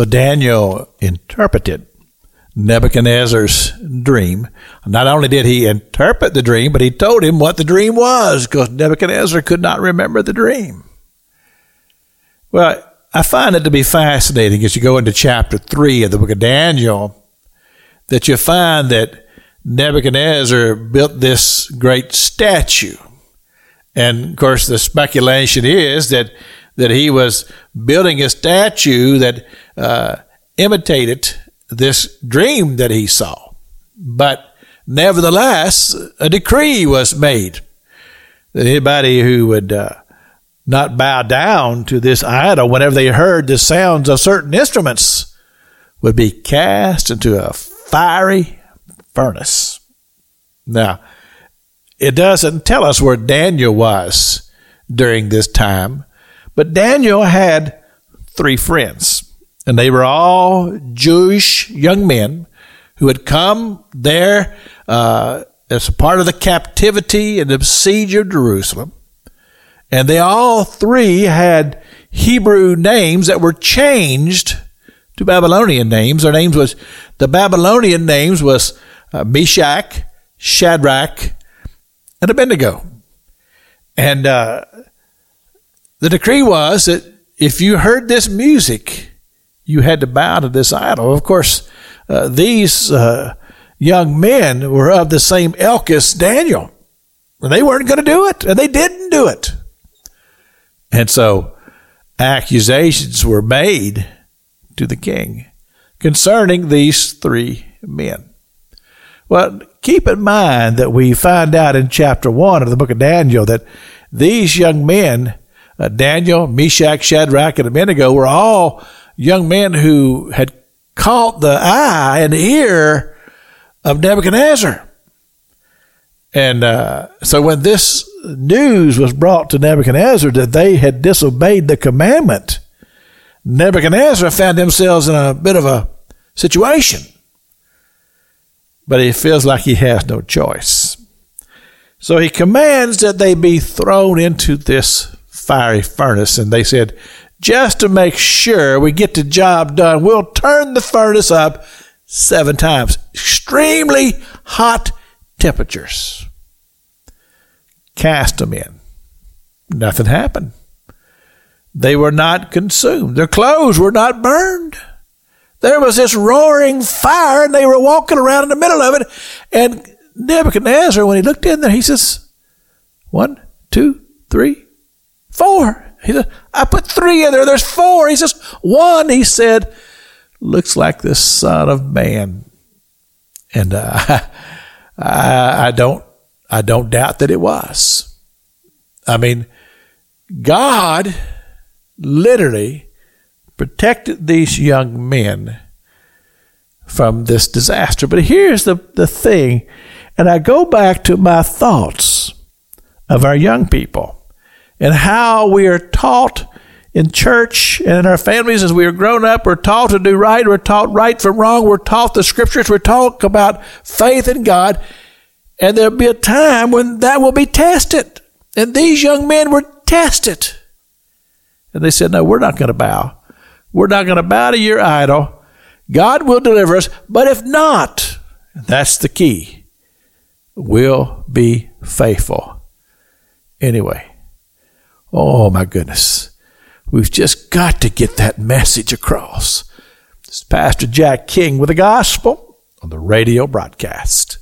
So Daniel interpreted Nebuchadnezzar's dream. Not only did he interpret the dream, but he told him what the dream was because Nebuchadnezzar could not remember the dream. Well, I find it to be fascinating as you go into chapter 3 of the book of Daniel that you find that Nebuchadnezzar built this great statue. And of course, the speculation is that, that he was building a statue that uh, imitated this dream that he saw. But nevertheless, a decree was made that anybody who would uh, not bow down to this idol whenever they heard the sounds of certain instruments would be cast into a fiery furnace. Now, it doesn't tell us where Daniel was during this time, but Daniel had three friends. And they were all Jewish young men who had come there uh, as a part of the captivity and the siege of Jerusalem. And they all three had Hebrew names that were changed to Babylonian names. Their names was, the Babylonian names was uh, Meshach, Shadrach, and Abednego. And uh, the decree was that if you heard this music, you had to bow to this idol. Of course, uh, these uh, young men were of the same ilk as Daniel. And they weren't going to do it, and they didn't do it. And so accusations were made to the king concerning these three men. Well, keep in mind that we find out in chapter 1 of the book of Daniel that these young men, uh, Daniel, Meshach, Shadrach, and Abednego, were all young men who had caught the eye and ear of Nebuchadnezzar. And uh, so when this news was brought to Nebuchadnezzar that they had disobeyed the commandment, Nebuchadnezzar found themselves in a bit of a situation. But he feels like he has no choice. So he commands that they be thrown into this fiery furnace. And they said, just to make sure we get the job done, we'll turn the furnace up seven times. Extremely hot temperatures. Cast them in. Nothing happened. They were not consumed. Their clothes were not burned. There was this roaring fire, and they were walking around in the middle of it. And Nebuchadnezzar, when he looked in there, he says, One, two, three, four. He said, I put three in there. There's four. He says, one, he said, looks like the Son of Man. And uh, I, I don't, I don't doubt that it was. I mean, God literally protected these young men from this disaster. But here's the, the thing, and I go back to my thoughts of our young people and how we are taught in church and in our families as we are grown up. We're taught to do right. We're taught right from wrong. We're taught the scriptures. We're taught about faith in God. And there'll be a time when that will be tested. And these young men were tested. And they said, No, we're not going to bow. We're not going to bow to your idol. God will deliver us. But if not, that's the key, we'll be faithful. Anyway, Oh my goodness. We've just got to get that message across. This is Pastor Jack King with the gospel on the radio broadcast.